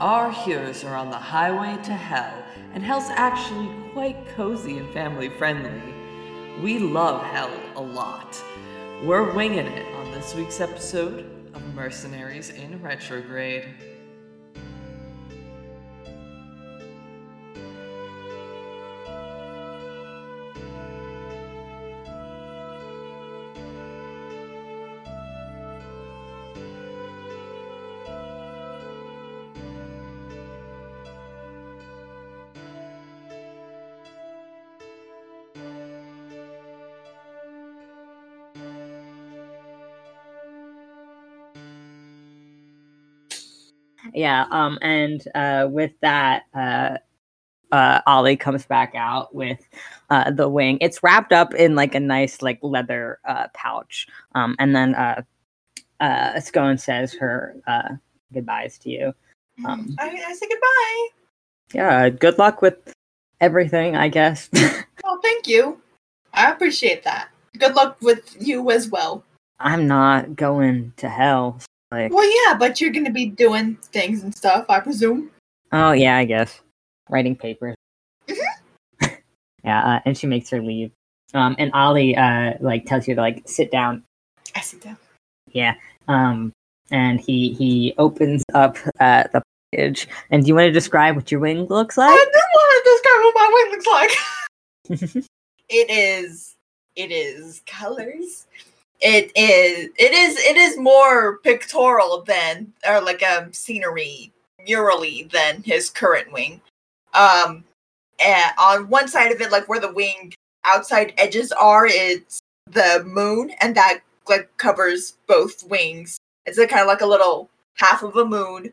Our heroes are on the highway to hell, and hell's actually quite cozy and family friendly. We love hell a lot. We're winging it on this week's episode of Mercenaries in Retrograde. Yeah um and uh with that uh uh ollie comes back out with uh the wing it's wrapped up in like a nice like leather uh pouch um and then uh uh scone says her uh goodbyes to you um I, I say goodbye. yeah good luck with everything i guess Oh, thank you. I appreciate that. Good luck with you as well. i'm not going to hell like Well, yeah, but you're gonna be doing things and stuff, I presume. oh yeah i guess writing papers Mhm. yeah uh, and she makes her leave um and ollie uh like tells you to like sit down I sit down. Yeah. Um, and he he opens up uh, the package. And do you want to describe what your wing looks like? I do want to describe what my wing looks like. it is. It is colors. It is. It is. It is more pictorial than, or like um scenery, murally than his current wing. Um, and on one side of it, like where the wing outside edges are, it's the moon, and that like covers both wings. It's a kind of like a little half of a moon.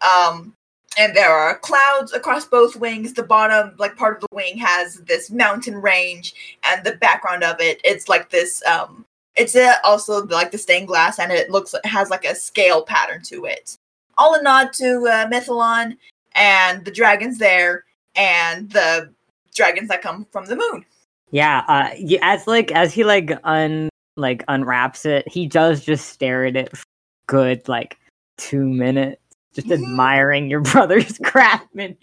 Um, and there are clouds across both wings. The bottom, like part of the wing, has this mountain range, and the background of it, it's like this. Um, it's uh, also like the stained glass, and it looks has like a scale pattern to it. All a nod to uh, Mythalon and the dragons there, and the dragons that come from the moon. Yeah. Uh, as like as he like un like unwraps it, he does just stare at it for good like two minutes, just admiring your brother's craftsmanship.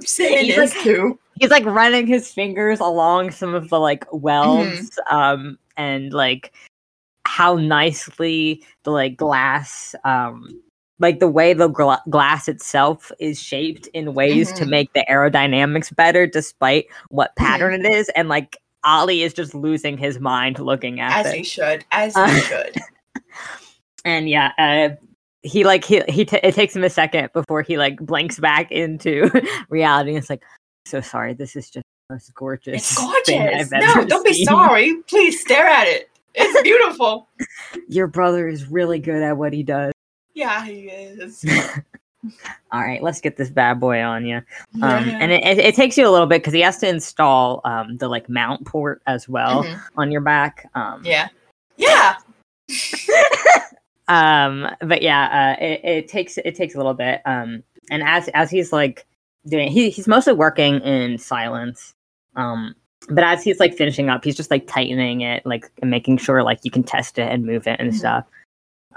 He's like- too. He's like running his fingers along some of the like welds, um, and like how nicely the like glass, um, like the way the gla- glass itself is shaped in ways to Mhm. make the aerodynamics better, despite what pattern it is, and like Ollie is just losing his mind looking at it. As he should. As he Uh, should. and yeah uh he like he he t- it takes him a second before he like blinks back into reality and it's like so sorry this is just most gorgeous It's gorgeous. No, don't be sorry. Please stare at it. It's beautiful. your brother is really good at what he does yeah, he is. all right let's get this bad boy on you um Yeah. and it, it, it takes you a little bit because he has to install um the like mount port as well Mhm. on your back um Yeah. Yeah. um but yeah uh it, it takes it takes a little bit um and as as he's like doing he, he's mostly working in silence um but as he's like finishing up he's just like tightening it like and making sure like you can test it and move it and Mhm. stuff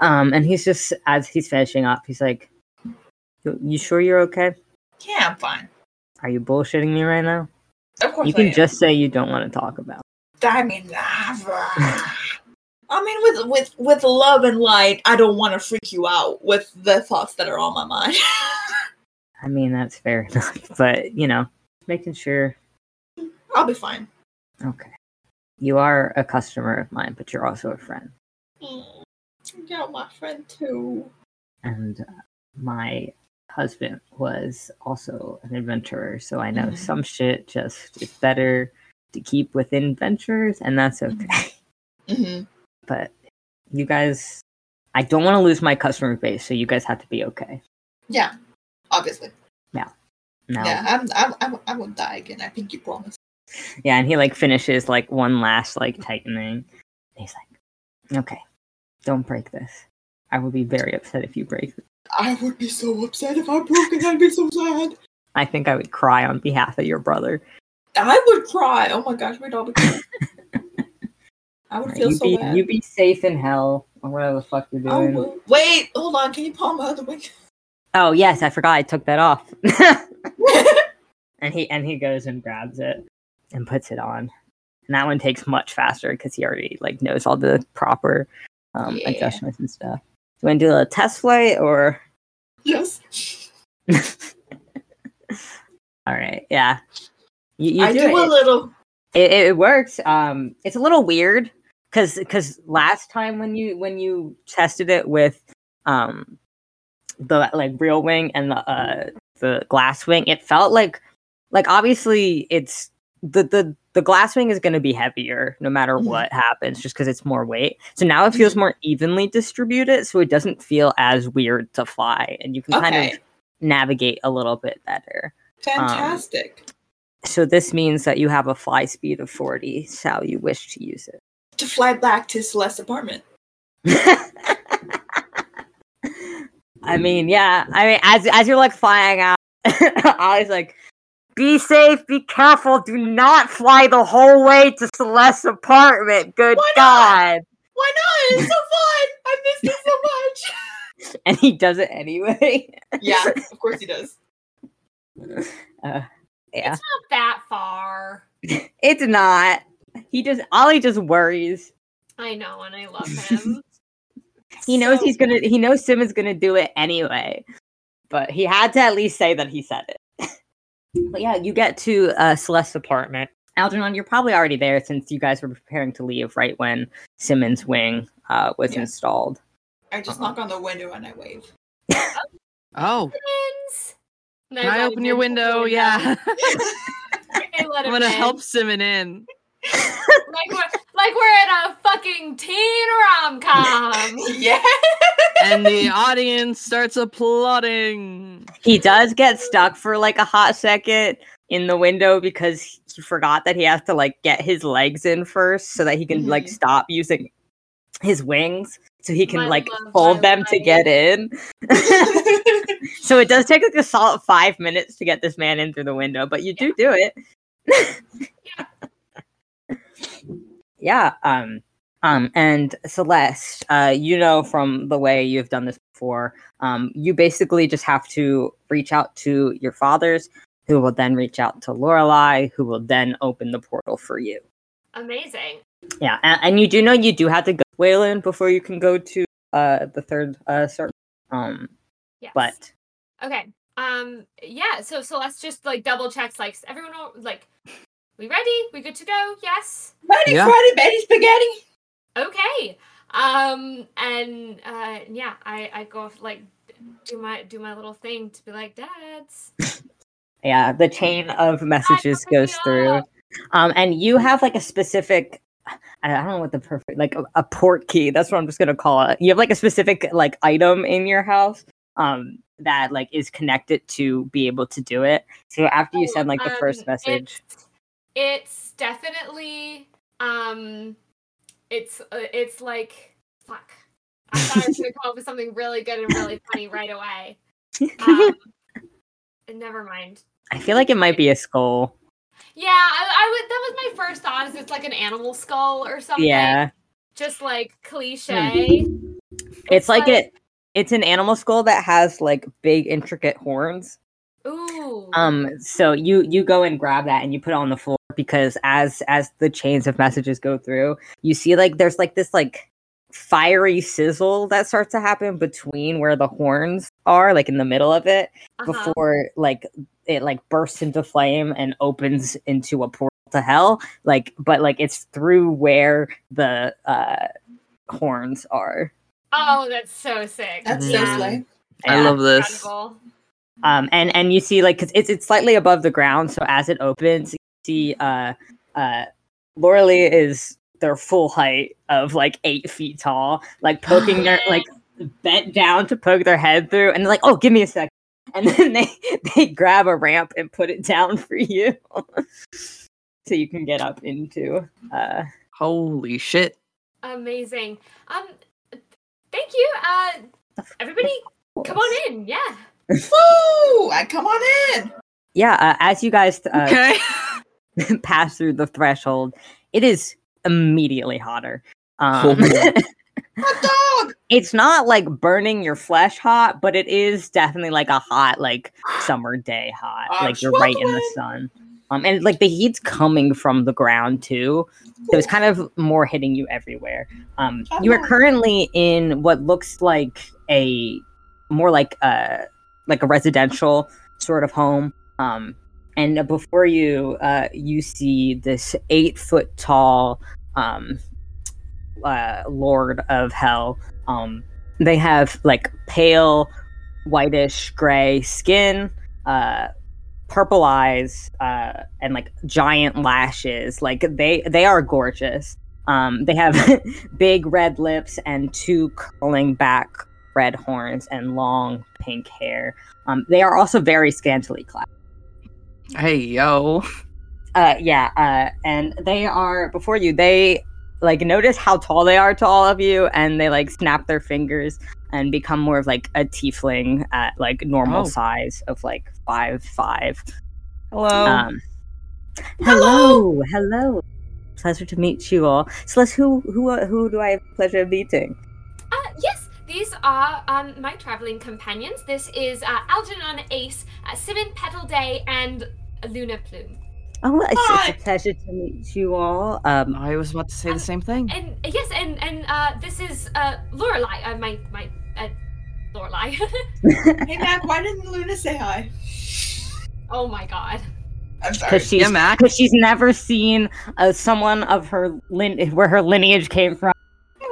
um and he's just as he's finishing up he's like you, sure you're okay Yeah, I'm fine. are you bullshitting me right now Of course you can just say you don't want to talk about it. I mean, I mean, with with with love and light, I don't want to freak you out with the thoughts that are on my mind. i mean that's fair enough but you know making sure I'll be fine. okay you are a customer of mine but you're also a friend Mm, You're my friend too. and uh, my husband was also an adventurer so i know Mhm. some shit just is better to keep within ventures, and that's okay hmm but you guys i don't want to lose my customer base so you guys have to be okay Yeah, obviously. now Yeah, I'm, I'm, I'm, I won't die again. I think you promised. Yeah and he like finishes like one last like tightening he's like okay don't break this i would be very upset if you break this I would be so upset if I broke it. I'd be so sad. i think i would cry on behalf of your brother I would cry. Oh my gosh, we'd all be crying. I would feel you so be bad. you be safe in hell or whatever the fuck you're doing. Wait, hold on. Can you palm my other wing? Oh yes, I forgot I took that off. and he and he goes and grabs it and puts it on. And that one takes much faster because he already like knows all the proper um, Yeah. adjustments and stuff. Do you want to do a test flight or? yes. All right, yeah. You, you I do, do a it. little. It, it works. Um, it's a little weird because because last time when you when you tested it with um the like real wing and the uh the glass wing, it felt like like obviously it's the the the glass wing is going to be heavier no matter Mhm. what happens just because it's more weight so now it feels more evenly distributed so it doesn't feel as weird to fly and you can kind of navigate a little bit better Fantastic. so this means that you have a fly speed of 40 shall you wish to use it. to fly back to Celeste's apartment. i mean yeah i mean as as you're like flying out i was like be safe be careful do not fly the whole way to celeste's apartment good Why not? god Why not? It's so fun. I missed it so much. and he does it anyway yeah, of course he does. uh, yeah It's Not that far. it's not he just ollie just worries I know, and I love him. he knows So- he's gonna he knows sim is gonna do it anyway but he had to at least say that he said it but yeah you get to uh celeste's apartment algernon you're probably already there since you guys were preparing to leave right when simmons wing uh was Yeah. installed I just Uh-huh. knock on the window and I wave. Oh, Simmons. And can I open your in window? Yeah. I let I'm gonna in. help Simmon in. Like we're like we're in a fucking teen rom com. yeah. And the audience starts applauding. he does get stuck for like a hot second in the window because he forgot that he has to like get his legs in first so that he can like Mhm. stop using his wings so he can My like love, hold them to get in. So it does take like a solid five minutes to get this man in through the window but you do do it. Yeah um um and celeste uh you know from the way you've done this before um you basically just have to reach out to your fathers who will then reach out to lorelei who will then open the portal for you Amazing. yeah and, and you do know you do have to go wayland before you can go to uh the third uh circle um Yes. but Okay. Um. Yeah. So Celeste just like double checks. Like everyone. Like, we ready? We good to go? Yes. Ready, Yeah. Freddy, Betty Spaghetti. Okay. Um. And uh. Yeah. I. I go like do my do my little thing to be like dads. yeah the chain of messages goes through um and you have like a specific I don't know what the perfect like a, a port key. That's what I'm just gonna call it. You have like a specific like item in your house um that like is connected to be able to do it. So after you Oh, send like the first um, message, It's, it's definitely um it's uh, it's like fuck. I thought I was gonna come up with something really good and really funny right away. Um, never mind. I feel like it might be a skull. Yeah, I, I would. That was my first thought. Is it's like an animal skull or something? Yeah, Just like cliche. it's like like- it. It's an animal skull that has like big intricate horns. Ooh. Um, so you you go and grab that and you put it on the floor because as as the chains of messages go through, you see like there's like this like fiery sizzle that starts to happen between where the horns are, like in the middle of it, Uh-huh. before like it like bursts into flame and opens into a portal to hell. Like, but like it's through where the uh horns are. Oh, that's so sick. That's Yeah. so slay. I Yeah. love this. Incredible. Um and and you see like because it's it's slightly above the ground so as it opens you see uh uh Lorelei is their full height of like eight feet tall like poking their like bent down to poke their head through and they're like oh give me a second and then they they grab a ramp and put it down for you so you can get up into uh Holy shit. Amazing. Um, thank you. Uh, everybody, come on in. Yeah. Woo! I come on in. yeah uh, as you guys uh, Okay. pass through the threshold it is immediately hotter um Oh. Hot dog. it's not like burning your flesh hot, but it is definitely like a hot, like summer day hot. I'm like you're right in the sun. Um, and like the heat's coming from the ground too. So it's kind of more hitting you everywhere. Um, you are currently in what looks like a more like a like a residential sort of home. Um, and before you, uh, you see this eight foot tall um, uh, Lord of Hell. Um, they have like pale, whitish gray skin, uh, purple eyes, uh, and like giant lashes. Like they they are gorgeous. Um, they have big red lips and two curling back red horns and long pink hair. Um, they are also very scantily clad. Hey, yo. Uh, yeah, uh, and they are before you. They like notice how tall they are to all of you, and they like snap their fingers and become more of like a tiefling at like normal Oh. size of like five five. Hello. Um, hello, hello. Pleasure to meet you all. Celeste, who who who do I have pleasure of meeting? Uh, yes, these are um, my traveling companions. This is uh, Algernon Ace, uh, Simmon Petal Day, and Luna Plume. Oh, it's, Hi. it's a pleasure to meet you all. Um, I was about to say the same thing. And uh, yes, and and uh, this is uh, Lorelai. Uh, my my uh, Lorelai. Hey Mac, why didn't Luna say hi? oh my god. Because she's Yeah, Mac. because she's never seen uh, someone of her lin- where her lineage came from.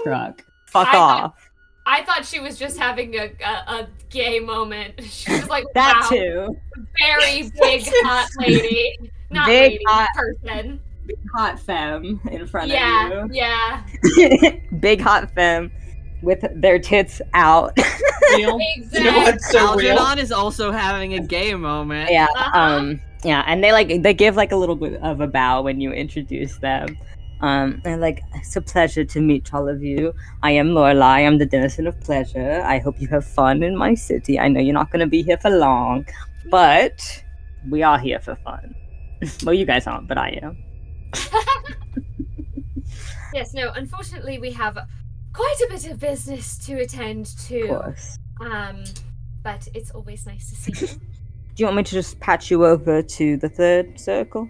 Truck. Fuck I thought- off. I thought she was just having a, a, a gay moment. She was like, That wow, too. very big hot lady. Not Big, lady, hot- person. Hot femme in front Yeah, of you. yeah. you. Big hot femme with their tits out. Real. You know Exactly. what's so real? Algernon is also having a gay moment. yeah. Uh-huh. Um. Yeah, and they like they give like a little bit of a bow when you introduce them. Um, and like it's a pleasure to meet all of you. I am Lorelai. I'm the denizen of pleasure. I hope you have fun in my city. I know you're not going to be here for long, but we are here for fun. well, you guys aren't, but I am. yes, no, unfortunately we have quite a bit of business to attend to. Of course. Um but it's always nice to see you. Do you want me to just patch you over to the third circle?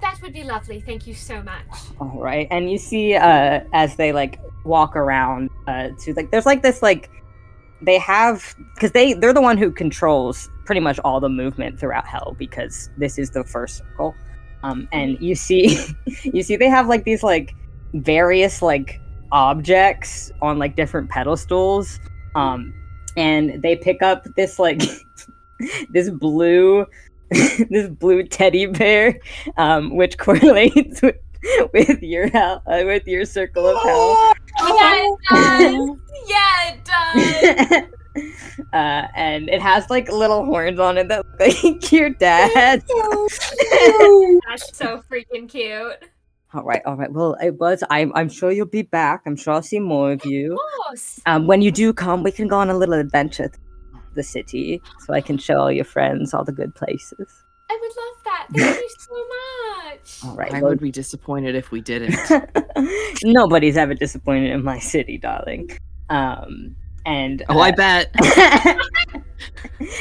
That would be lovely. Thank you so much. All right, and you see uh, as they like walk around uh, to like there's like this like they have because they they're the one who controls pretty much all the movement throughout hell because this is the first circle. Um, and you see you see they have like these like various like objects on like different pedestals. Um, and they pick up this like this blue this blue teddy bear um, which correlates with, with your hell, uh, with your circle of hell. Oh, Yeah, it does. yeah, it does. uh, and it has like little horns on it that look like your dad. That's so freaking cute. all right, all right. Well, it was. I'm. I'm sure you'll be back. I'm sure I'll see more of you. Of course. Um, when you do come, we can go on a little adventure the city, so I can show all your friends all the good places. I would love that. Thank you so much. All right. I well- would be disappointed if we didn't. Nobody's ever disappointed in my city, darling. Um, and Oh, I uh, bet.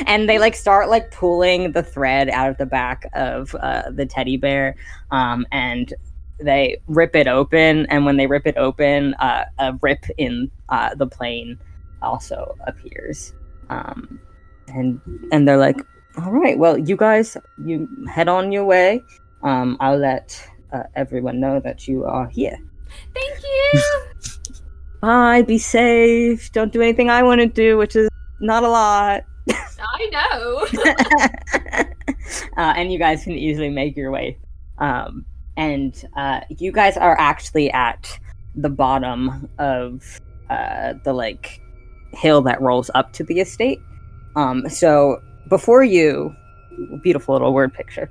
and they like start like pulling the thread out of the back of uh, the teddy bear um, and they rip it open and when they rip it open uh, a rip in uh, the plane also appears um, and and they're like all right well you guys you head on your way um, i'll let uh, everyone know that you are here Thank you. bye be safe don't do anything i want to do which is not a lot I know. uh, and you guys can easily make your way. Um, and uh, you guys are actually at the bottom of uh, the like hill that rolls up to the estate. Um, so before you, beautiful little word picture,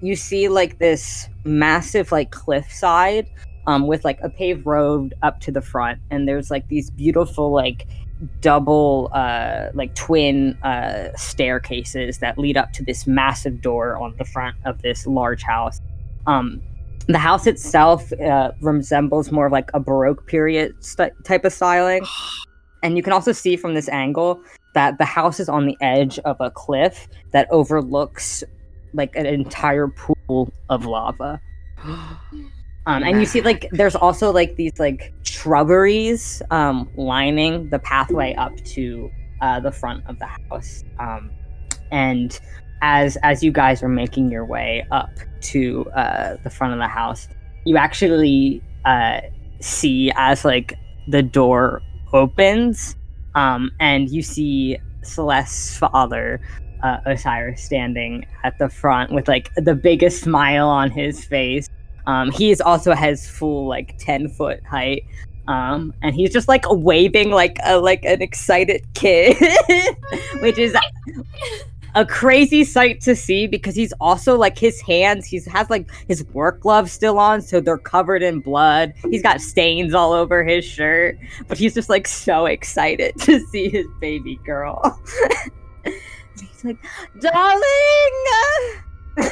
you see like this massive like cliffside um, with like a paved road up to the front, and there's like these beautiful like double uh like twin uh staircases that lead up to this massive door on the front of this large house. Um the house itself uh, resembles more of like a baroque period st- type of styling and you can also see from this angle that the house is on the edge of a cliff that overlooks like an entire pool of lava. Um, and you see like there's also like these like shrubberies um, lining the pathway up to uh, the front of the house. Um, and as as you guys are making your way up to uh, the front of the house, you actually uh, see as like the door opens, um, and you see Celeste's father, uh, Osiris, standing at the front with like the biggest smile on his face. Um, he is also has full like ten foot height. Um, and he's just like waving like a like an excited kid, which is a crazy sight to see because he's also like his hands he has like his work gloves still on so they're covered in blood. He's got stains all over his shirt but he's just like so excited to see his baby girl. He's like darling!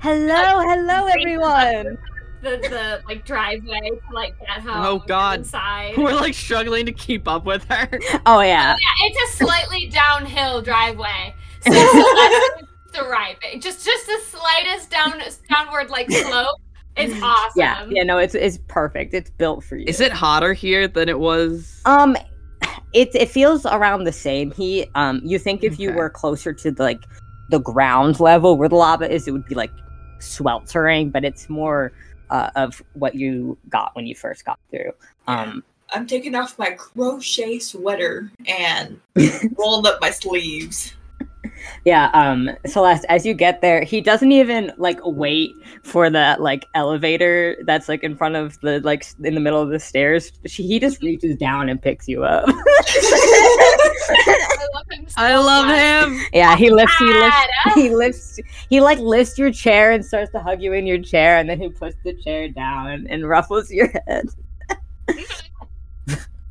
Hello hello everyone The, the like driveway to like get home. Oh, God. Inside. We're like struggling to keep up with her. oh yeah Yeah, it's a slightly downhill driveway. So Celeste is thriving. Just just the slightest down downward like slope. It's awesome. yeah yeah no it's it's perfect it's built for you Is it hotter here than it was? Um, it it feels around the same heat. Um, you think if you were closer to the, like the ground level where the lava is, it would be like sweltering, but it's more uh, of what you got when you first got through. Um, I'm taking off my crochet sweater and rolling up my sleeves. Yeah. Um, Celeste, as you get there, he doesn't even like wait for the like elevator that's like in front of the like in the middle of the stairs. She, he just reaches down and picks you up. I love him. So I love him. Yeah, he lifts, he lifts, he lifts, he like lifts your chair and starts to hug you in your chair, and then he puts the chair down and ruffles your head.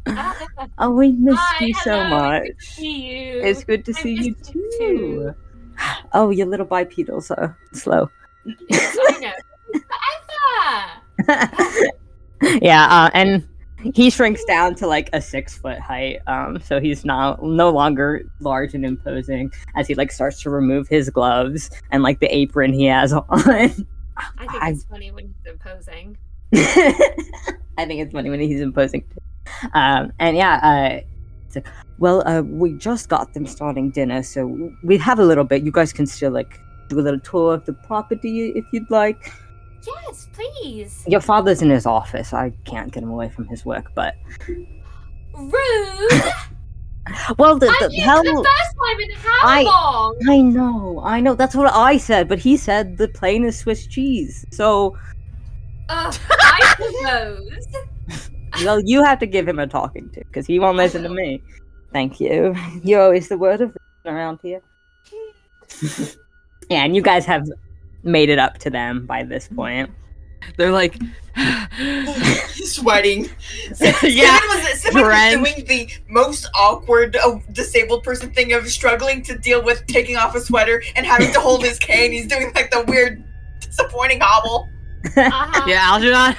Oh, we missed Hi, you so hello, much. Good you. It's good to I see you you too. Oh, your little bipedals are slow. Yes, I know. Yeah, uh, and he shrinks down to like a six foot height. Um, so he's now no longer large and imposing as he like starts to remove his gloves and like the apron he has on. I think I- it's funny when he's imposing. I think it's funny when he's imposing. too. Um, and yeah, uh, like, well, uh, we just got them starting dinner, so we have a little bit. You guys can still like do a little tour of the property if you'd like. Yes, please. Your father's in his office. I can't get him away from his work, but Rude. well, the, the hell. the first time in how I- long? I know, I know. That's what I said, but he said the plane is Swiss cheese. So, Ugh, I suppose. Well, you have to give him a talking to because he won't listen to me. Thank you. You're always the word of wisdom around here. yeah, and you guys have made it up to them by this point. They're like, Sweating. yeah. Simmon was, Simmon was doing the most awkward uh, disabled person thing of struggling to deal with taking off a sweater and having to hold his cane. He's doing like the weird, disappointing hobble. Uh-huh. Yeah, Algernon.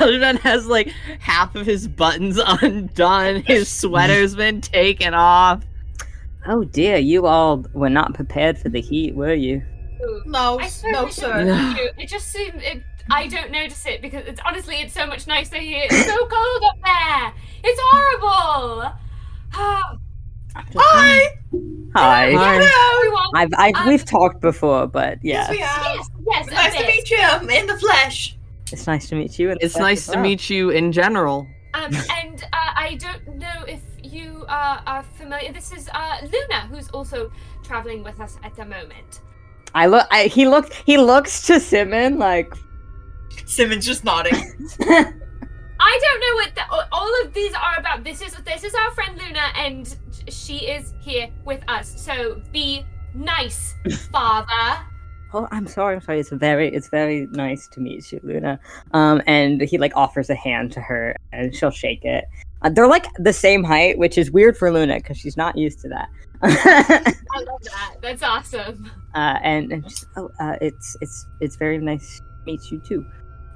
Algernon has like half of his buttons undone. His sweater's been taken off. Oh dear, you all were not prepared for the heat, were you? No, I no, I sir. don't No. It just seemed. It, I don't notice it because it's honestly it's so much nicer here. It's so cold up there. It's horrible. Hi. Hi. Hi. Hello. everyone. I've, I've Um, we've talked before, but yeah, Yes, we have. Yes, yes. a Nice to meet you in the flesh. It's nice to meet you. and It's nice as to well. meet you in general. Um, and uh, I don't know if you uh, are familiar. This is uh, Luna, who's also traveling with us at the moment. I look. I, he looks. He looks to Simmon like. Simmons just nodding. I don't know what the, all of these are about. This is this is our friend Luna, and she is here with us. So be nice, father. Oh, I'm sorry. I'm sorry. It's very. It's very nice to meet you, Luna. Um, and he like offers a hand to her, and she'll shake it. Uh, they're like the same height, which is weird for Luna because she's not used to that. I love that. That's awesome. uh, and and just, oh, uh, it's it's it's very nice to meet you too.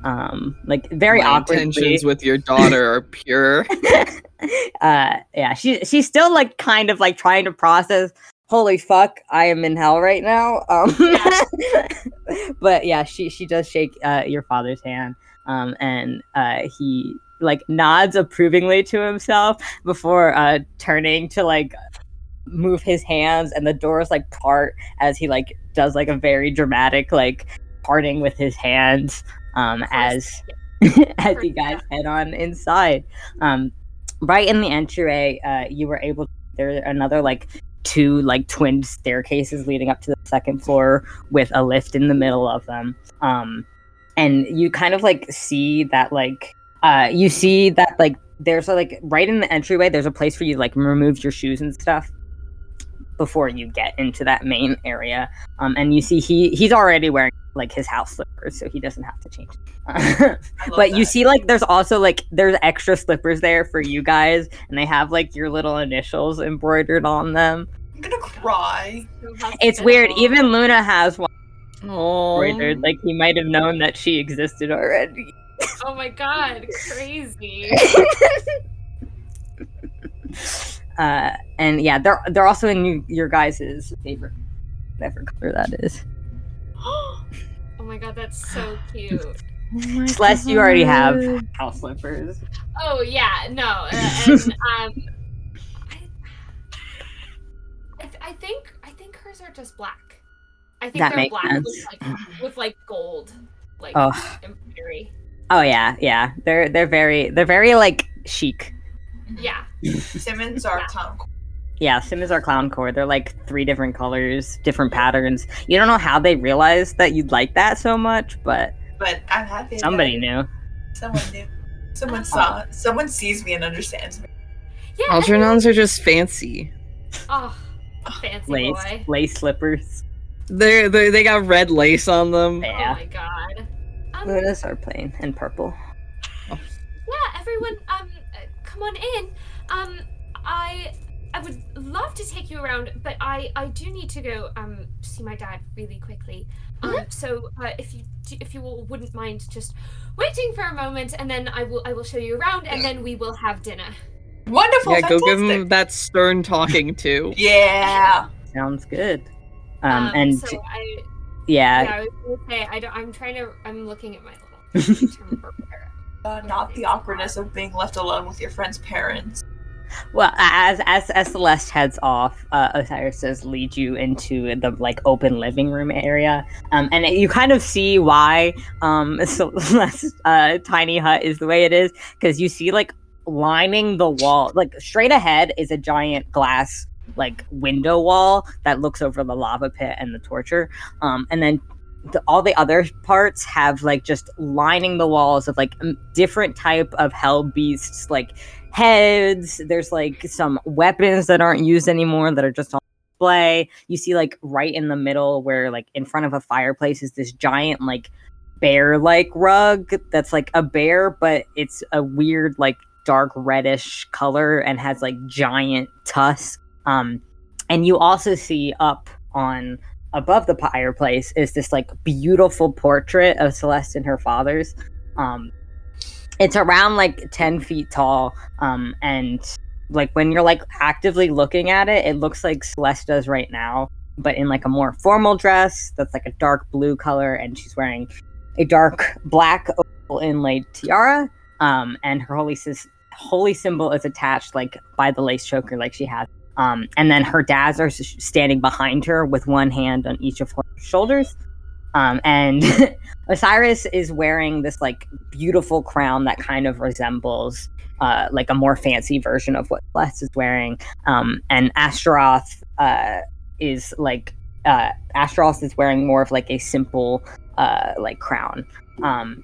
Um, like very My awkwardly. intentions with your daughter are pure. uh yeah she she's still like kind of like trying to process holy fuck i am in hell right now. Um but yeah she she does shake uh your father's hand um and uh he like nods approvingly to himself before uh turning to like move his hands and the doors like part as he like does like a very dramatic like parting with his hands um as as you guys head on inside. Um right in the entryway uh you were able there are another like two like twin staircases leading up to the second floor with a lift in the middle of them. Um and you kind of like see that like uh you see that like there's a, like right in the entryway there's a place for you to like remove your shoes and stuff before you get into that main area. Um and you see he he's already wearing like his house slippers so he doesn't have to change I love but you see like there's also like there's extra slippers there for you guys and they have like your little initials embroidered on them I'm gonna cry. It's weird hospitable. even luna has one Oh, embroidered like he might have known that she existed already Oh my god, crazy. uh and yeah they're they're also in your guys' favorite whatever color that is oh my god, that's so cute. celeste you already have house slippers Oh yeah, no, uh, and um, I, I, th- I think I think hers are just black. I think That they're makes black sense. with like with like gold, like oh embroidery. oh yeah yeah they're they're very they're very like chic Yeah, Simmons are clown. Yeah, Simmons our clown core. They're like three different colors, different patterns. You don't know how they realized that you'd like that so much, but But I'm happy. that somebody knew. Someone knew. Someone saw. Someone sees me and understands me. yeah. and- Algernons are just fancy. Oh, fancy Lace, boy. lace slippers. They're, they they got red lace on them. Oh my god. Um, Lunas are plain and purple. yeah, everyone, um, uh, come on in. Um, I, I would love to take you around, but I, I do need to go, um, see my dad really quickly. Um, so uh, if you, if you all wouldn't mind just waiting for a moment, and then I will, I will show you around, and then we will have dinner. Wonderful. yeah, go give him that stern talking to. Yeah. Sounds good. Um, and so I, yeah, yeah, I was gonna say, I don't, I'm trying to, I'm looking at my little. to remember where- Uh, not the awkwardness of being left alone with your friend's parents. Well, as as as Celeste heads off, uh, Osiris does lead you into the like open living room area, um, and you kind of see why um Celeste's uh, tiny hut is the way it is because you see like lining the wall, like straight ahead is a giant glass like window wall that looks over the lava pit and the torture, um, and then the, all the other parts have like just lining the walls of like different type of hell beasts like heads. There's like some weapons that aren't used anymore that are just on display. You see like right in the middle where like in front of a fireplace is this giant like bear like rug that's like a bear but it's a weird like dark reddish color and has like giant tusks. Um and you also see up on above the fireplace is this like beautiful portrait of Celeste and her father's. Um, it's around like 10 feet tall. Um, and like when you're like actively looking at it, it looks like Celeste does right now, but in like a more formal dress that's like a dark blue color. And she's wearing a dark black opal inlaid tiara. Um, and her holy, holy symbol is attached like by the lace choker, like she has um, and then her dads are standing behind her with one hand on each of her shoulders. Um, and Osiris is wearing this like beautiful crown that kind of resembles uh, like a more fancy version of what Celeste is wearing. Um, and Astaroth uh, is like uh, Astaroth is wearing more of like a simple uh, like crown. Um,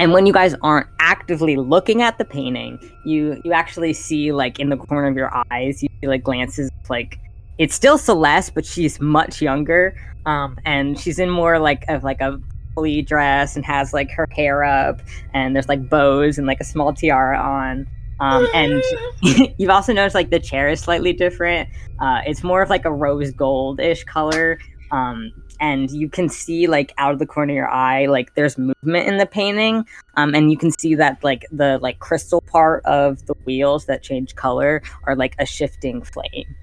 and when you guys aren't actively looking at the painting, you you actually see like in the corner of your eyes, you see like glances like it's still Celeste, but she's much younger. Um, and she's in more like of like a fully dress and has like her hair up, and there's like bows and like a small tiara on. Um, and you've also noticed like the chair is slightly different. Uh, it's more of like a rose goldish color. Um, and you can see like out of the corner of your eye, like there's movement in the painting. Um, and you can see that like the like crystal part of the wheels that change color are like a shifting flame.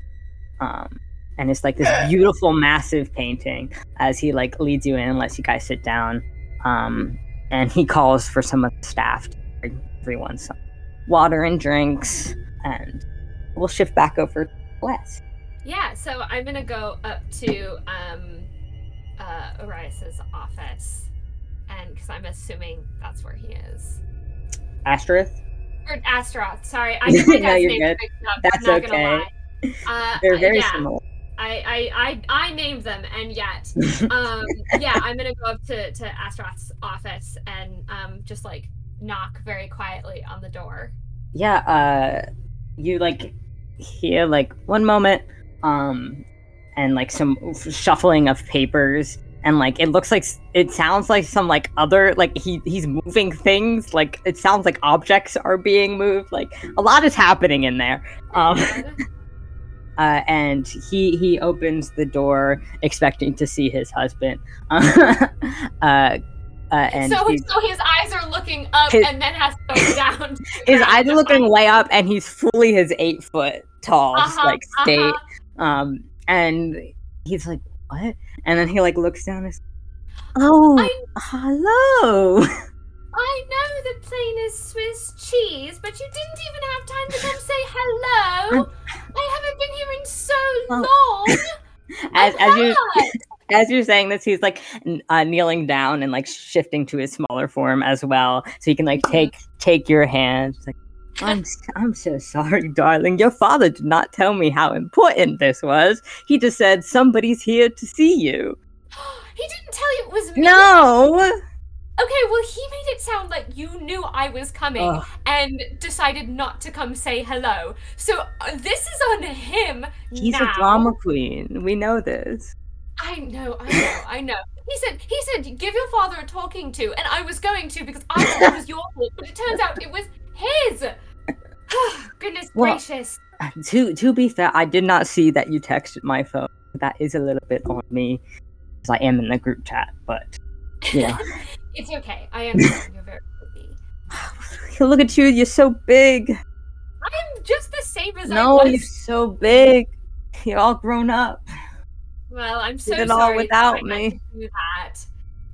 Um, and it's like this beautiful, massive painting as he like leads you in and lets you guys sit down. Um, and he calls for some of the staff to bring everyone some water and drinks, and we'll shift back over to West. Yeah, so I'm gonna go up to um uh Arias's office. And because I'm assuming that's where he is. Asterith, Or Astaroth, sorry. I get my No, dad's you're name good. mixed up, That's I'm not okay. Gonna lie. Uh, they're very yeah, similar. I, I, I, I named them, and yet, um, yeah, I'm gonna go up to to Astaroth's office and um, just like knock very quietly on the door. yeah uh you like hear like one moment um and like some shuffling of papers. And like it looks like it sounds like some like other like he he's moving things. Like it sounds like objects are being moved. Like a lot is happening in there. Um uh, and he he opens the door expecting to see his husband. Uh, uh, and so, so his eyes are looking up His- and then has to go down. his eyes are looking way up and he's fully his eight foot tall just, Uh-huh, like state uh-huh. Um and he's like what and then he like looks down and oh I- hello I know the plane is Swiss cheese, but you didn't even have time to come say hello. I haven't been here in so Oh. long. as, as you as you're saying this he's like uh, kneeling down and like shifting to his smaller form as well so he can like take take your hand It's like I'm, I'm so sorry, darling. Your father did not tell me how important this was. He just said somebody's here to see you. he didn't tell you it was me. No. Okay, well, he made it sound like you knew I was coming Ugh. and decided not to come say hello. So uh, this is on him He's now. a drama queen. We know this. I know, I know, I know. He said, he said, give your father a talking to, and I was going to because I thought it was your fault, but it turns out it was his. Oh goodness Well- gracious. To to be fair, I did not see that you texted my phone. That is a little bit on me, because I am in the group chat. But yeah, It's okay. I understand. You're very busy. look at you. You're so big. I'm just the same as No, I you're was. so big. You're all grown up. Well, I'm so Did it all sorry without I had me. to do that.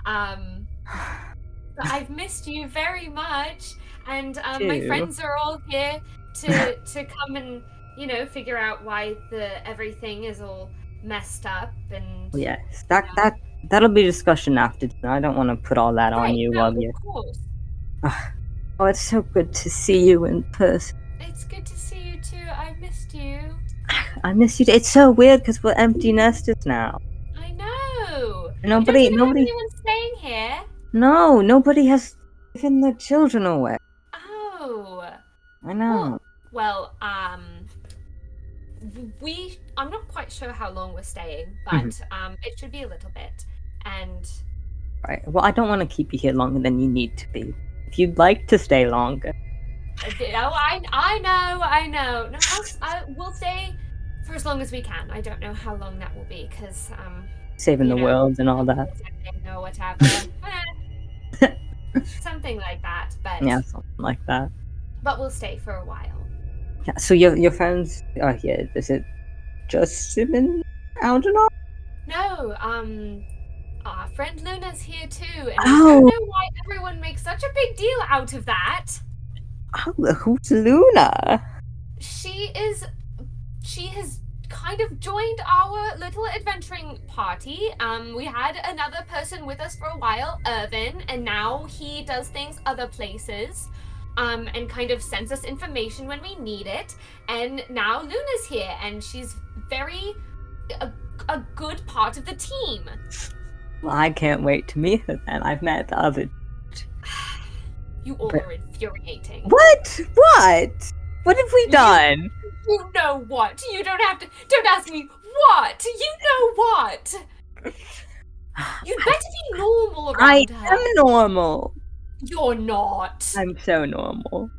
Um, but I've missed you very much, and um, my friends are all here to to come and you know figure out why the everything is all messed up and. Yes, that that that'll be discussion after dinner. I don't want to put all that on you no, while you. Oh, it's so good to see you in person. It's good to see you too. I missed you. I miss you. It's so weird because we're empty nesters now. I know. Nobody, you nobody. have anyone staying here. No, nobody has given the children away. I know. Well, um, we. I'm not quite sure how long we're staying, but Mm-hmm. um, it should be a little bit. And Right. Well, I don't want to keep you here longer than you need to be. If you'd like to stay longer, oh, I I know, I know. No, I'll, I, we'll stay for as long as we can. I don't know how long that will be because um, saving the know. world and all that. or whatever. Eh, Something like that, but Yeah, something like that. But we'll stay for a while. Yeah. So your your friends are here. Is it just Sim and Algernon? No, um, our friend Luna's here too, and I Oh. don't know why everyone makes such a big deal out of that. Oh, who's Luna? She is, she has kind of joined our little adventuring party. Um, we had another person with us for a while, Irvin, and now he does things other places. Um, and kind of sends us information when we need it. And now Luna's here, and she's very a, a good part of the team. Well, I can't wait to meet her then. I've met the other. You all But- are infuriating. What? What? What have we done? You know what? You don't have to. Don't ask me what. You know what. You'd better be normal I around her. am normal. You're not. I'm so normal.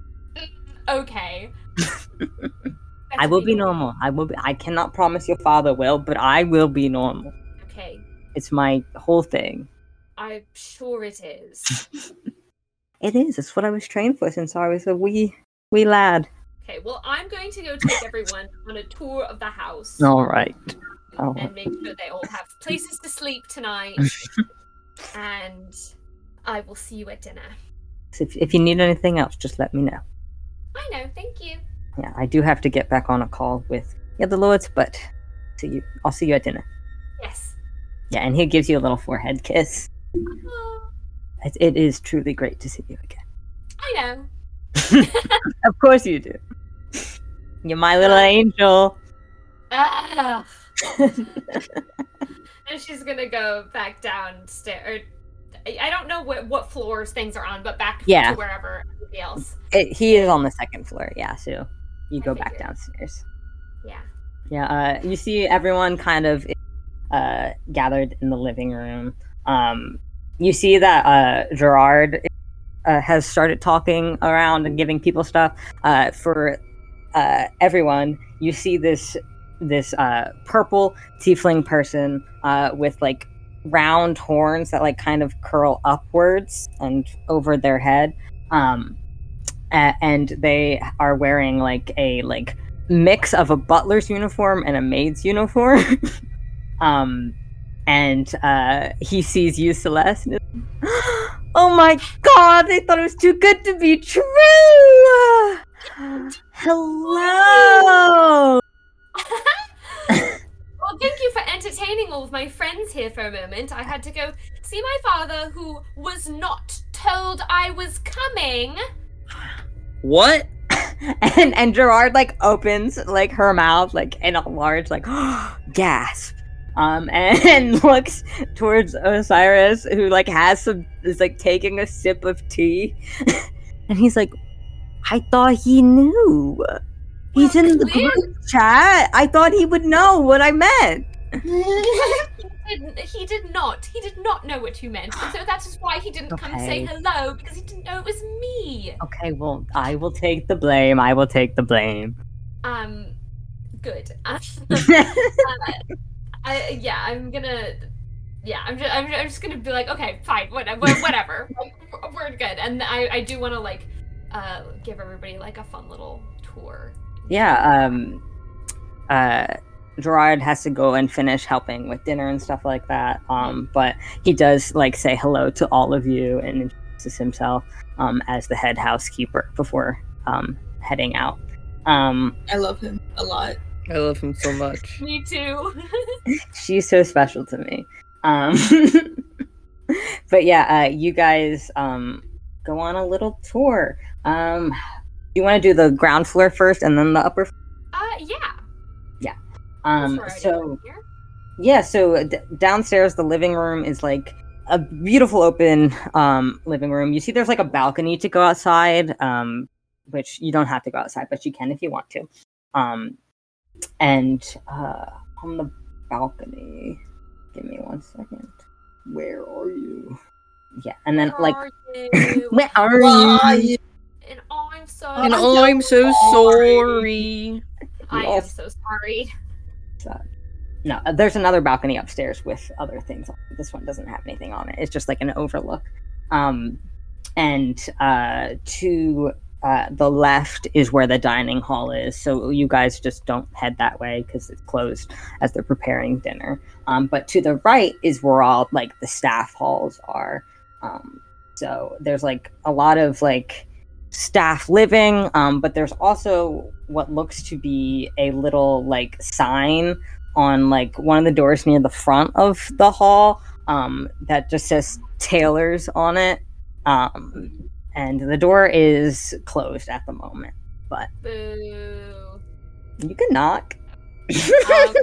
Okay. I will be normal. I will be. I cannot promise your father will, but I will be normal. okay. It's my whole thing. I'm sure it is. It is. It's what I was trained for since I was a wee wee lad. Okay, well, I'm going to go take everyone on a tour of the house All right. Oh, and make sure they all have places to sleep tonight. and I will see you at dinner. if if you need anything else, just let me know. I know, thank you. Yeah, I do have to get back on a call with the other lords, but see you. I'll see you at dinner. Yes. Yeah, and he gives you a little forehead kiss. Oh, It, it is truly great to see you again. I know. Of course you do. You're my little angel. Ah. and she's gonna go back downstairs. I don't know what, what floors things are on, but back Yeah. to wherever everybody else. It, he is on the second floor. Yeah, so you go back downstairs. Yeah. Yeah, uh, you see everyone kind of uh, gathered in the living room. Um, you see that uh, Gerard uh, has started talking around and giving people stuff. Uh, for uh, everyone, you see this this uh, purple tiefling person uh, with like round horns that like kind of curl upwards and over their head. Um, a- and they are wearing like a like mix of a butler's uniform and a maid's uniform. um, and uh, he sees you, Celeste. is- oh my god! They thought it was too good to be true. Hello. well, thank you for entertaining all of my friends here for a moment. I had to go see my father, who was not told I was coming. What? and and Gerard like opens like her mouth like in a large like gasp um and, looks towards Osiris who like has some is like taking a sip of tea and he's like I thought he knew he's in the group chat I thought he would know what I meant he, didn't, he did not. He did not know what you meant. And so that is why he didn't come and say hello, because he didn't know it was me. okay well I will take the blame I will take the blame Um, good. Uh, I, yeah, I'm gonna. Yeah, I'm just, I'm, I'm just gonna be like, okay, fine, whatever, whatever. we're- we're good. And I, I do want to like, uh, give everybody like a fun little tour. Yeah um uh gerard has to go and finish helping with dinner and stuff like that um but he does like say hello to all of you and introduces himself um as the head housekeeper before um heading out um I love him a lot. I love him so much. Me too. she's so special to me um but yeah uh you guys um go on a little tour um you want to do the ground floor first and then the upper uh, yeah. Yeah. Um That's where I so. Yeah, so d- downstairs, the living room is like a beautiful open um, living room. You see, there's like a balcony to go outside, um, which you don't have to go outside, but you can if you want to. Um, and uh, on the balcony, give me one second. Where are you? Yeah, and then Where like, are where are Why? you? And I'm so. And I'm so I'm so sorry. sorry. I am so sorry. So, no, there's another balcony upstairs with other things. on it. This one doesn't have anything on it. It's just like an overlook. Um, and uh, to uh, the left is where the dining hall is. So you guys just don't head that way because it's closed as they're preparing dinner. Um, but to the right is where all like the staff halls are. Um, so there's like a lot of like staff living, um, but there's also what looks to be a little like sign on like one of the doors near the front of the hall um, that just says tailors on it. Um, and the door is closed at the moment, but Boo. you can knock. Um,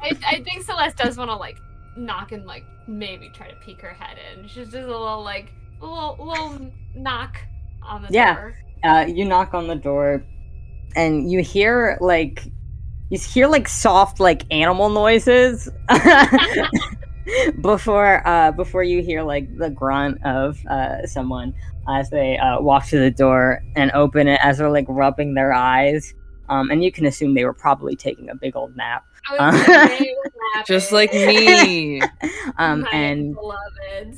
I, I think Celeste does want to like knock and like maybe try to peek her head in. She's just a little like a little little knock on the Yeah. door. uh, you knock on the door and you hear like you hear like soft like animal noises before uh before you hear like the grunt of uh someone as they uh walk to the door and open it as they're like rubbing their eyes um and you can assume they were probably taking a big old nap I was gonna say it was Just like me. um, My and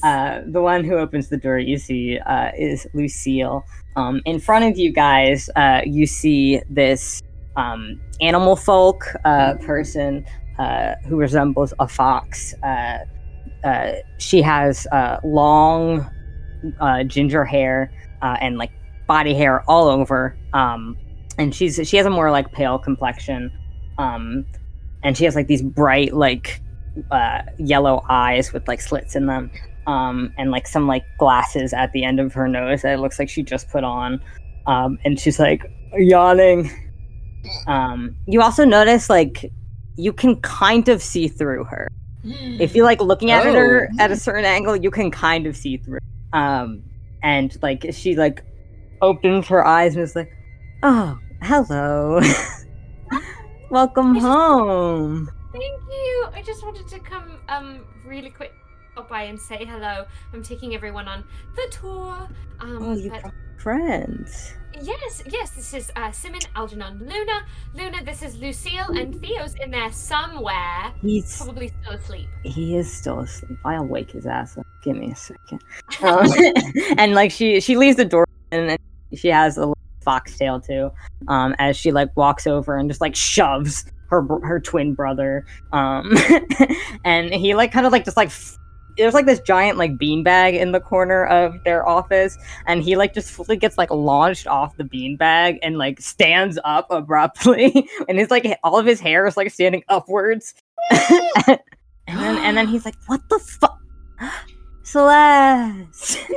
uh, the one who opens the door you see uh, is Lucille. Um, in front of you guys, uh, you see this um, animal folk uh, person uh, who resembles a fox. Uh, uh, she has uh, long uh, ginger hair uh, and like body hair all over, um, and she's she has a more like pale complexion, um, and she has like these bright like uh, yellow eyes with like slits in them um, and like some like glasses at the end of her nose that it looks like she just put on. Um, and she's like yawning. Um, you also notice like you can kind of see through her. If you like looking at her Oh. at a certain angle, you can kind of see through. Um, and like she like opens her eyes and is like, "Oh, hello, welcome just- home." Thank you. I just wanted to come um really quick stop by and say hello. I'm taking everyone on the tour. Um Oh, you but- friends. yes, yes, this is uh Simmon, Algernon, Luna. Luna, this is Lucille, and Theo's in there somewhere. He's Probably still asleep. He is still asleep. I'll wake his ass up. Give me a second. Um, and like she she leaves the door and she has a foxtail too. Um, as she like walks over and just like shoves her her twin brother. Um, and he like kind of like just like. F- there's like this giant like beanbag in the corner of their office, and he like just fully gets like launched off the beanbag and like stands up abruptly, and his like all of his hair is like standing upwards. and then and then he's like, "What the fuck, Celeste?"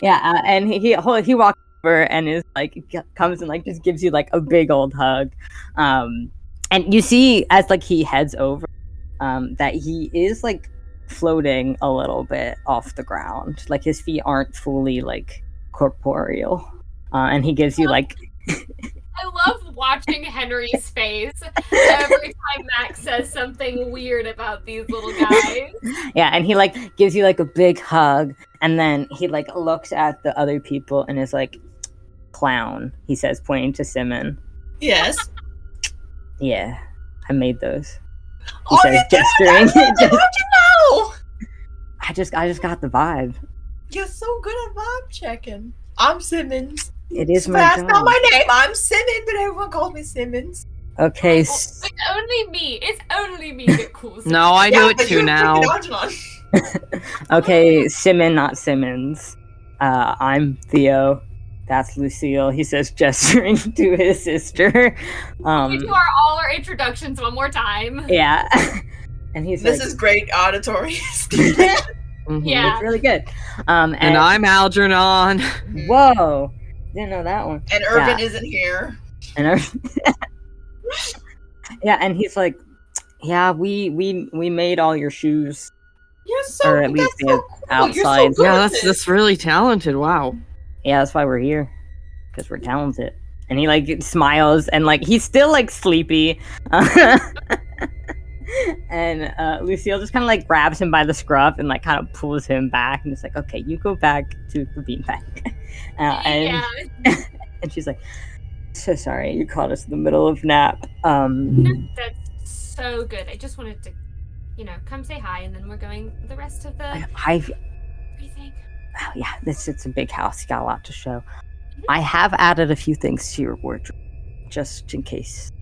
yeah, uh, and he he he walks over and is like comes and like just gives you like a big old hug, um, and you see as like he heads over, um, that he is like floating a little bit off the ground, like his feet aren't fully like corporeal, uh, and he gives you like I love watching Henry's face every time Max says something weird about these little guys. yeah, and he like gives you like a big hug, and then he like looks at the other people and is like, "Clown," he says, pointing to Simmon. Yes. Yeah, I made those. He Oh, says, you did? gesturing. How'd you know? I just, I just got the vibe. You're so good at vibe checking. I'm Simmons. It is my name. That's job. not my name. I'm Simmons, but everyone calls me Simmons. Okay, Oh, it's only me. It's only me that calls. No, I do Yeah, it too now. okay, Simmon, not Simmons. Uh, I'm Theo. That's Lucille. He says, gesturing to his sister. we Um, do our all our introductions one more time. yeah, and he's This like, is great auditory. Mhm. Yeah. it's really good. Um, and, And I'm Algernon. whoa, didn't know that one. and Irvin isn't here. and I, yeah, and he's like, yeah, we we we made all your shoes. You're so Or at least so the cool. You're so good Yeah, that's this. that's really talented. Wow. Yeah, that's why we're here, because we're talented. And he like smiles and like he's still like sleepy. and uh, Lucille just kind of like grabs him by the scruff and like kind of pulls him back and it's like, okay, you go back to the beanbag. Uh, and yeah, and she's like, so sorry, you caught us in the middle of nap. Um, that's so good. I just wanted to, you know, come say hi, and then we're going the rest of the I, I've everything. oh, yeah, this it's a big house. You got a lot to show. I have added a few things to your wardrobe, just in case,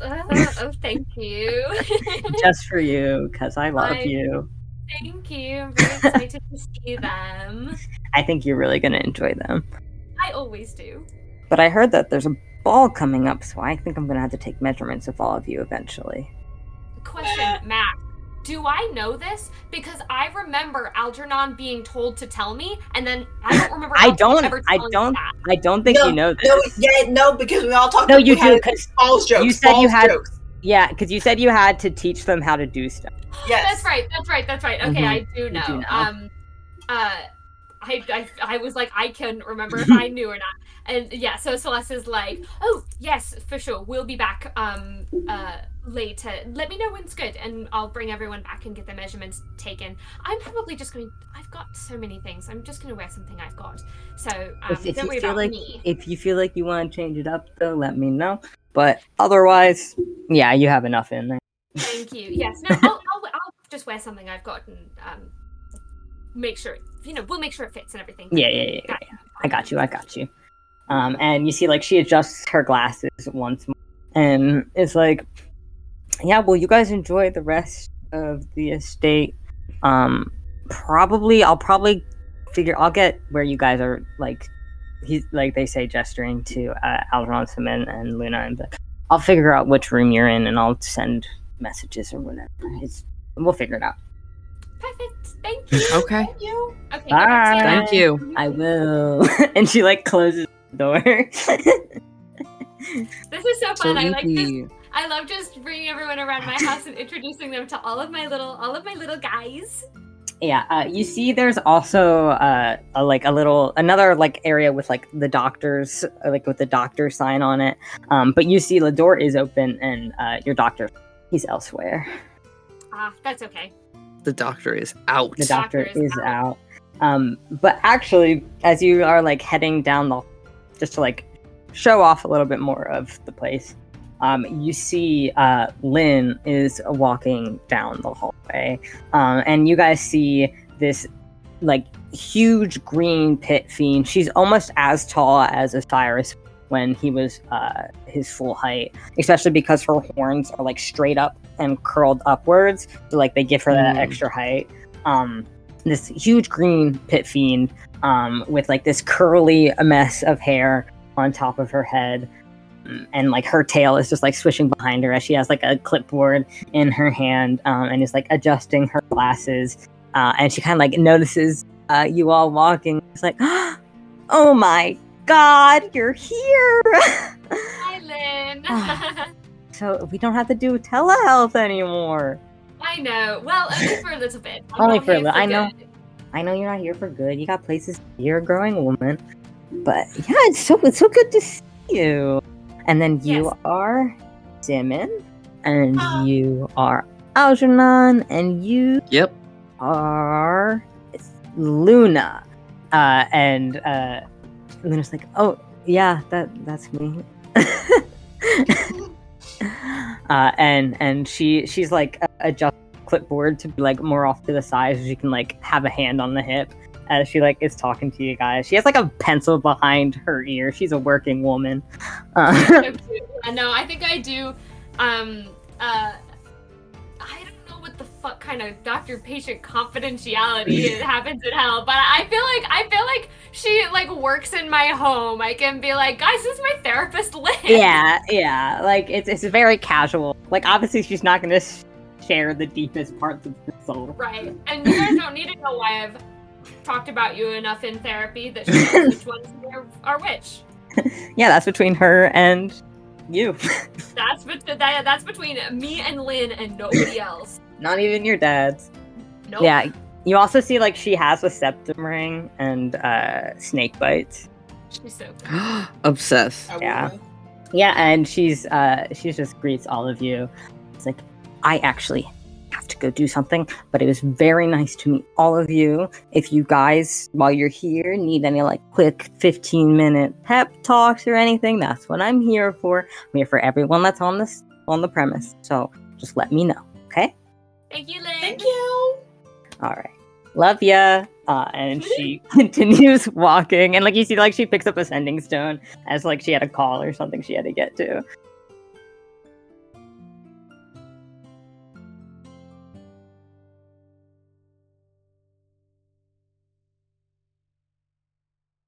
Uh, oh, thank you. just for you, because I love I- you. thank you. I'm very excited to see them. I think you're really gonna enjoy them. I always do. But I heard that there's a ball coming up, so I think I'm gonna have to take measurements of all of you eventually. Question, Matt. Do I know this? Because I remember Algernon being told to tell me, and then I don't remember. I Algernon don't- Ever I don't- that. I don't think No, you know this. No, yeah, no, because we all talked. No, we you do, had 'cause false jokes. you said you false had- jokes. Yeah, because you said you had to teach them how to do stuff. Yes. That's right. That's right. That's right. Okay, Mhm. I do know. do know. Um, uh, I, I I was like I couldn't remember if I knew or not. And yeah, so Celeste is like, oh yes, for sure, we'll be back um uh later. Let me know when's good, and I'll bring everyone back and get their measurements taken. I'm probably just going. I've got so many things. I'm just going to wear something I've got. So um, if, if don't you worry feel about like me. if you feel like you want to change it up, though, let me know. But otherwise, yeah, you have enough in there. Thank you. Yes. No, I'll, I'll, I'll just wear something I've got and um, make sure. You know, we'll make sure it fits and everything. Yeah, yeah, yeah, yeah. yeah. I got you. I got you. Um, and you see, like, she adjusts her glasses once more, and it's like, yeah, well, you guys enjoy the rest of the estate. Um, probably, I'll probably figure. I'll get where you guys are. Like, he's like they say, gesturing to uh, Algernon, Simmon, and Luna, and like, I'll figure out which room you're in, and I'll send messages or whatever. It's we'll figure it out. Perfect. Thank you. Okay. Thank you. Okay. go back Thank you. I will. and she like closes the door. This is so fun. I like this. I love just bringing everyone around my house and introducing them to all of my little, all of my little guys. yeah, uh, you see, there's also uh, a, like a little another like area with like the doctor's uh, like with the doctor sign on it. Um, but you see the door is open and uh, your doctor he's elsewhere. Ah, that's okay. The doctor is out. The doctor, Doctor is is out. Um, but actually, as you are like heading down the, just to like show off a little bit more of the place, um, you see uh, Lynn is walking down the hallway, um, and you guys see this like huge green pit fiend. She's almost as tall as Osiris when he was uh, his full height, especially because her horns are like straight up and curled upwards, so like they give her that Mm. extra height. Um, this huge green pit fiend um, with like this curly mess of hair on top of her head. Mm, And like her tail is just like swishing behind her as she has like a clipboard in her hand um, and is like adjusting her glasses. Uh, and she kind of like notices uh, you all walking. It's like, oh my god, you're here! Hi, Lynn. so we don't have to do telehealth anymore. I know. Well, only for a little bit. I'm Only for a little. li- I know. good. I know you're not here for good. You got places. You're a growing woman, but yeah, it's so it's so good to see you. And then you Yes. are Simmon, and Ah. you are Algernon, and you Yep. are Luna. Uh, and uh, Luna's like, oh yeah, that that's me. uh, and and she she's like adjust clipboard to be like more off to the side so she can like have a hand on the hip as she like is talking to you guys. She has like a pencil behind her ear. She's a working woman. Uh, cute. No, I think I do. Um, uh, fuck kind of doctor-patient confidentiality happens in hell, but I feel like I feel like she like works in my home. I can be like, guys, this is my therapist, Lynn. yeah, yeah. Like it's it's very casual. Like obviously she's not gonna sh- share the deepest parts of her soul. Right. And you guys don't need to know why I've talked about you enough in therapy that she knows which ones are, are which. Yeah, that's between her and you. That's bet- that, that's between me and Lynn and nobody else. Not even your dad's. Nope. Yeah. You also see like she has a septum ring and uh snake bites. She's so good. Obsessed. Yeah. Yeah, and she's uh she just greets all of you. It's like I actually have to go do something, but it was very nice to meet all of you. If you guys while you're here need any like quick 15 minute pep talks or anything, that's what I'm here for. I'm here for everyone that's on this on the premise. So just let me know, okay? Thank you, Lynn. Thank you. All right. Love ya. Uh, and she continues walking, and like you see, like she picks up a sending stone as like she had a call or something she had to get to.